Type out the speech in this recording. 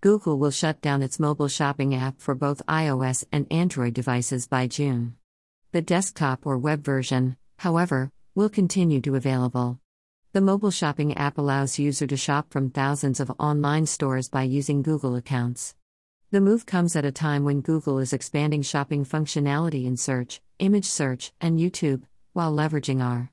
Google will shut down its mobile shopping app for both iOS and Android devices by June. The desktop or web version, however, will continue to available. The mobile shopping app allows user to shop from thousands of online stores by using Google accounts. The move comes at a time when Google is expanding shopping functionality in search, image search, and YouTube, while leveraging R.